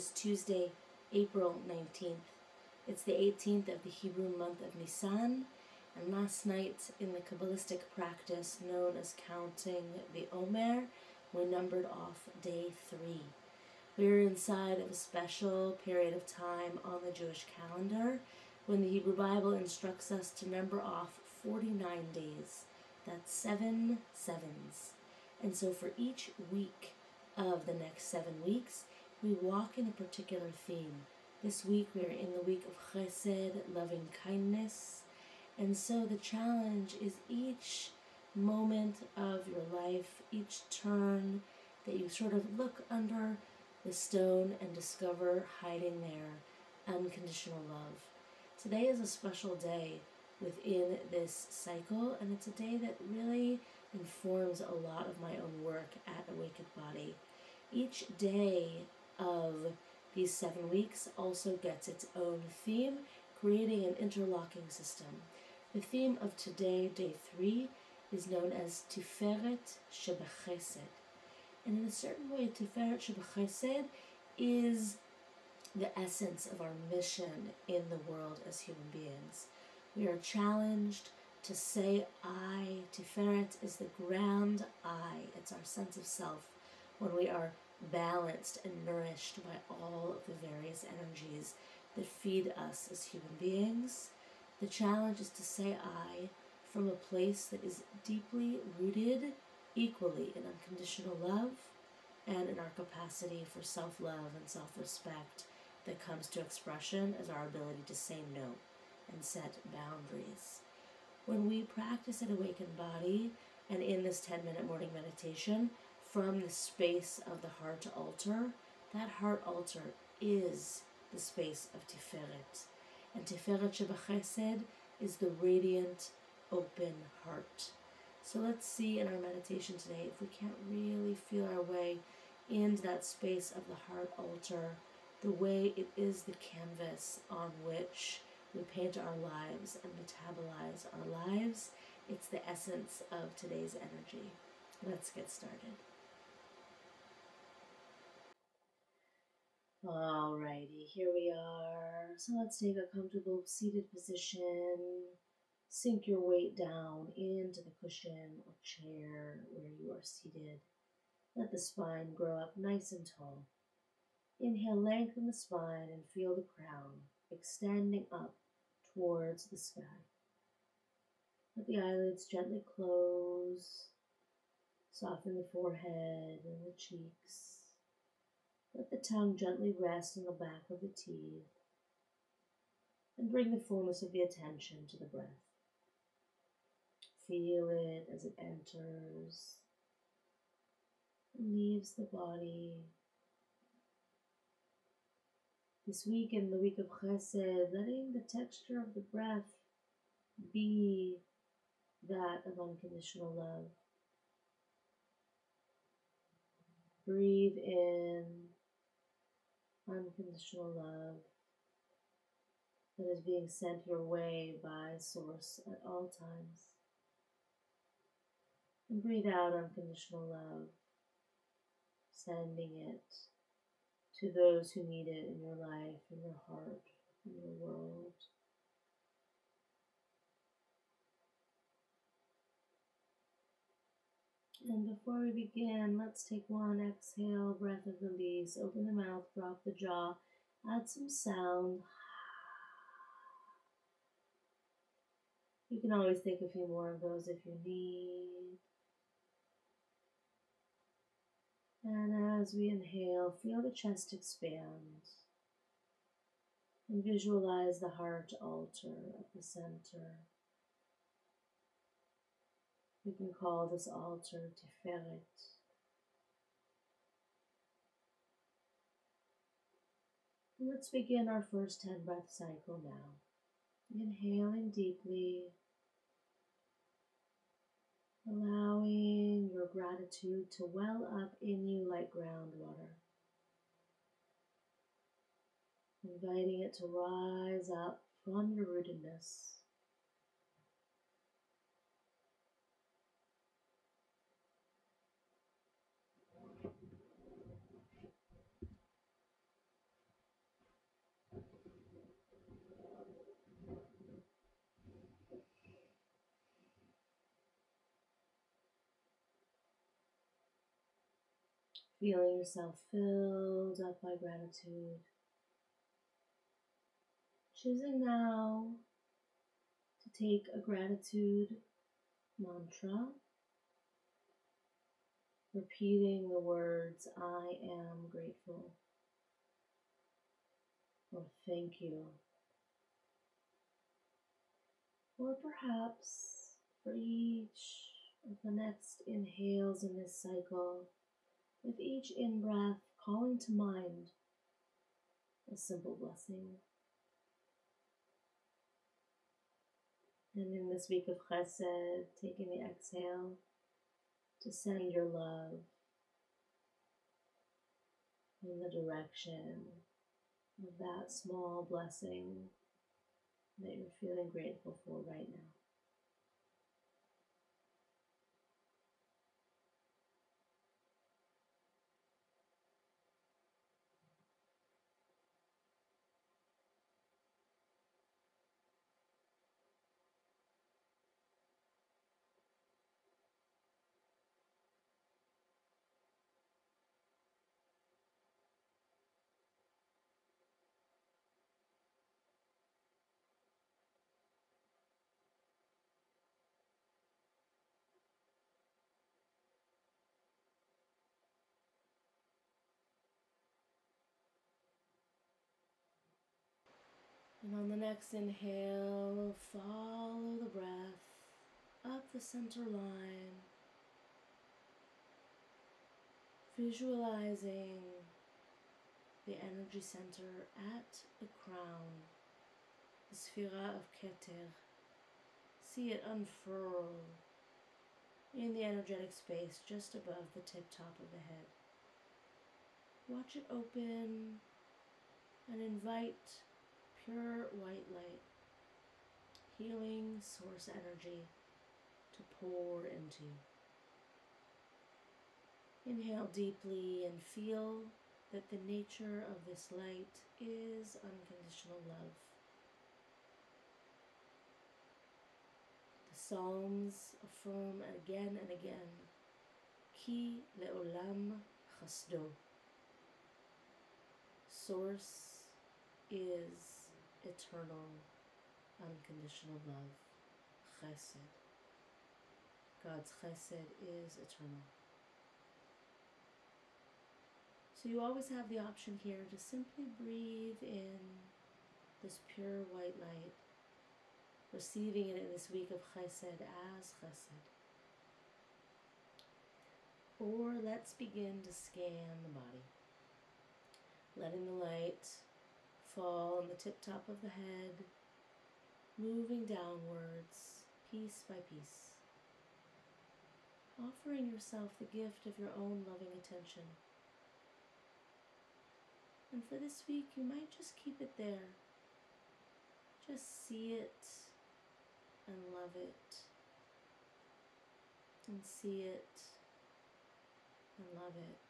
is Tuesday, April 19th. It's the 18th of the Hebrew month of Nisan, and last night in the Kabbalistic practice known as counting the Omer, we numbered off day three. We're inside of a special period of time on the Jewish calendar when the Hebrew Bible instructs us to number off 49 days. That's seven sevens. And so for each week of the next seven weeks, we walk in a particular theme. This week we are in the week of chesed, loving kindness. And so the challenge is each moment of your life, each turn that you sort of look under the stone and discover hiding there unconditional love. Today is a special day within this cycle, and it's a day that really informs a lot of my own work at Awakened Body. Each day of these seven weeks also gets its own theme, creating an interlocking system. The theme of today, day three, is known as Tiferet Shebechesed. And in a certain way, Tiferet Shebechesed is the essence of our mission in the world as human beings. We are challenged to say I. Tiferet is the grand I, it's our sense of self when we are balanced and nourished by all of the various energies that feed us as human beings. The challenge is to say I from a place that is deeply rooted equally in unconditional love and in our capacity for self love and self respect that comes to expression as our ability to say no and set boundaries. When we practice an awakened body and in this 10 minute morning meditation from the space of the heart altar, that heart altar is the space of Tiferet. And Tiferet Shebechesed is the radiant, open heart. So let's see in our meditation today if we can't really feel our way into that space of the heart altar, the way it is the canvas on which we paint our lives and metabolize our lives. It's the essence of today's energy. Let's get started. Alrighty, here we are. So let's take a comfortable seated position. Sink your weight down into the cushion or chair where you are seated. Let the spine grow up nice and tall. Inhale, lengthen the spine and feel the crown extending up towards the sky. Let the eyelids gently close. Soften the forehead and the cheeks. Let the tongue gently rest on the back of the teeth. And bring the fullness of the attention to the breath. Feel it as it enters and leaves the body this week in the week of Chesed, letting the texture of the breath be that of unconditional love. Breathe in unconditional love that is being sent your way by Source at all times. And breathe out unconditional love, sending it to those who need it in your life, in your heart, in your world. And before we begin, let's take one exhale, breath of release. Open the mouth, drop the jaw, add some sound. You can always take a few more of those if you need. And as we inhale, feel the chest expand. And visualize the heart altar at the center. We can call this altar Tiferet. Let's begin our first 10 breath cycle now. Inhaling deeply allowing your gratitude to well up in you like groundwater. Inviting it to rise up from your rootedness. Feeling yourself filled up by gratitude. Choosing now to take a gratitude mantra, repeating the words, I am grateful, or thank you. Or perhaps for each of the next inhales in this cycle, with each in breath calling to mind a simple blessing. And in this week of Chesed, taking the exhale to send your love in the direction of that small blessing that you're feeling grateful for right now. And on the next inhale, follow the breath up the center line, visualizing the energy center at the crown, the Sphira of Keter. See it unfurl in the energetic space just above the tip top of the head. Watch it open and invite pure white light, healing source energy to pour into. Inhale deeply and feel that the nature of this light is unconditional love. The Psalms affirm again and again, Ki le'olam chasdo. Source is eternal, unconditional love, chesed. God's chesed is eternal. So you always have the option here to simply breathe in this pure white light, receiving it in this week of chesed as chesed. Or let's begin to scan the body, letting the light fall on the tip top of the head, moving downwards, piece by piece. Offering yourself the gift of your own loving attention. And for this week, you might just keep it there. Just see it and love it. And see it and love it.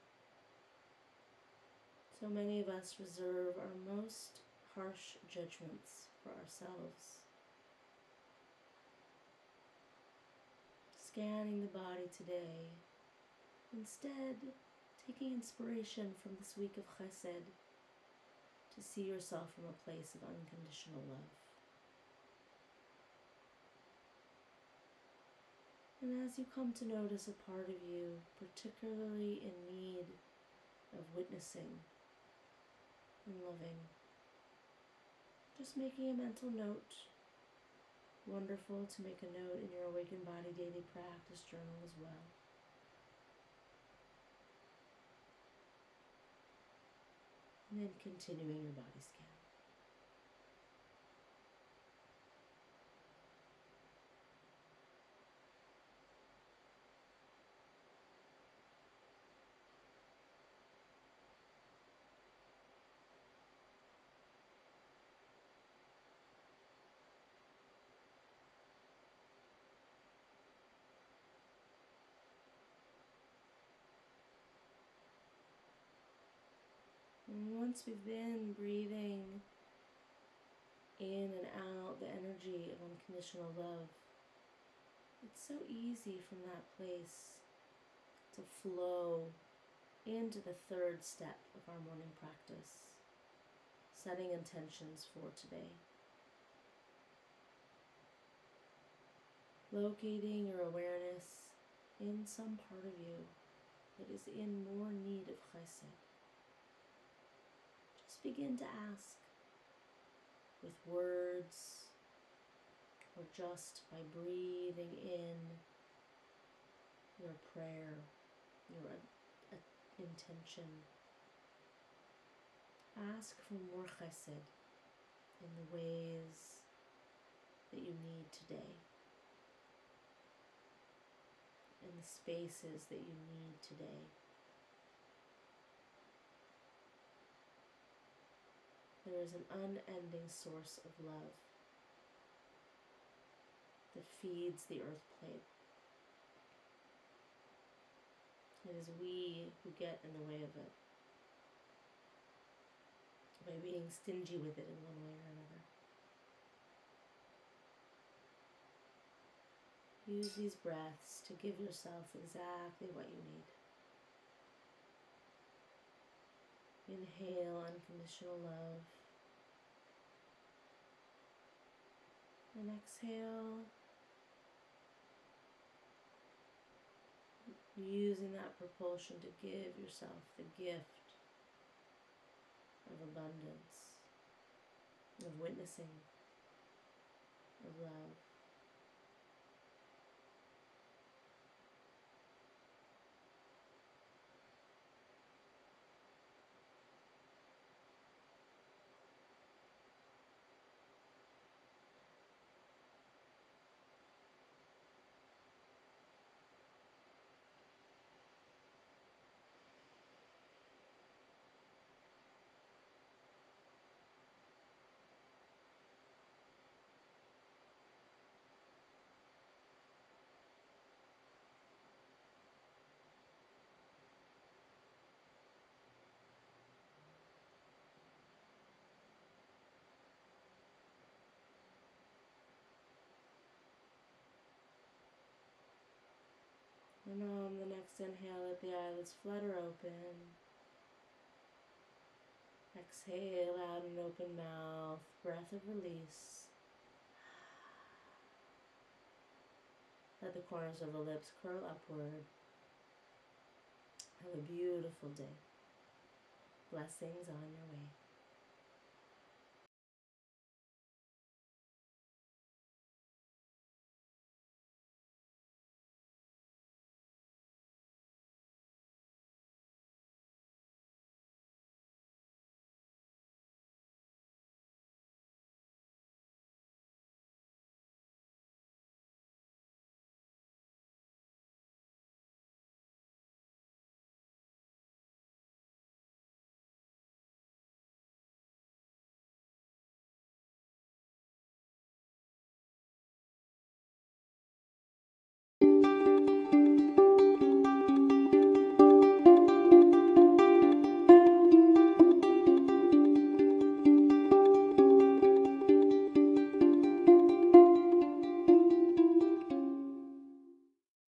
So many of us reserve our most harsh judgments for ourselves. Scanning the body today, instead taking inspiration from this week of chesed to see yourself from a place of unconditional love. And as you come to notice a part of you particularly in need of witnessing and loving. Just making a mental note. Wonderful to make a note in your Awakened Body Daily Practice Journal as well. And then continuing your body scan. Once we've been breathing in and out the energy of unconditional love, it's so easy from that place to flow into the third step of our morning practice, setting intentions for today. Locating your awareness in some part of you that is in more need of chesed. Begin to ask with words or just by breathing in your prayer, your uh, intention. Ask for more chesed in the ways that you need today, in the spaces that you need today. There is an unending source of love that feeds the earth plate. It is we who get in the way of it by being stingy with it in one way or another. Use these breaths to give yourself exactly what you need. Inhale unconditional love. And exhale using that propulsion to give yourself the gift of abundance, of witnessing, of love. And on the next inhale, let the eyelids flutter open. Exhale out an open mouth, breath of release. Let the corners of the lips curl upward. Have a beautiful day. Blessings on your way.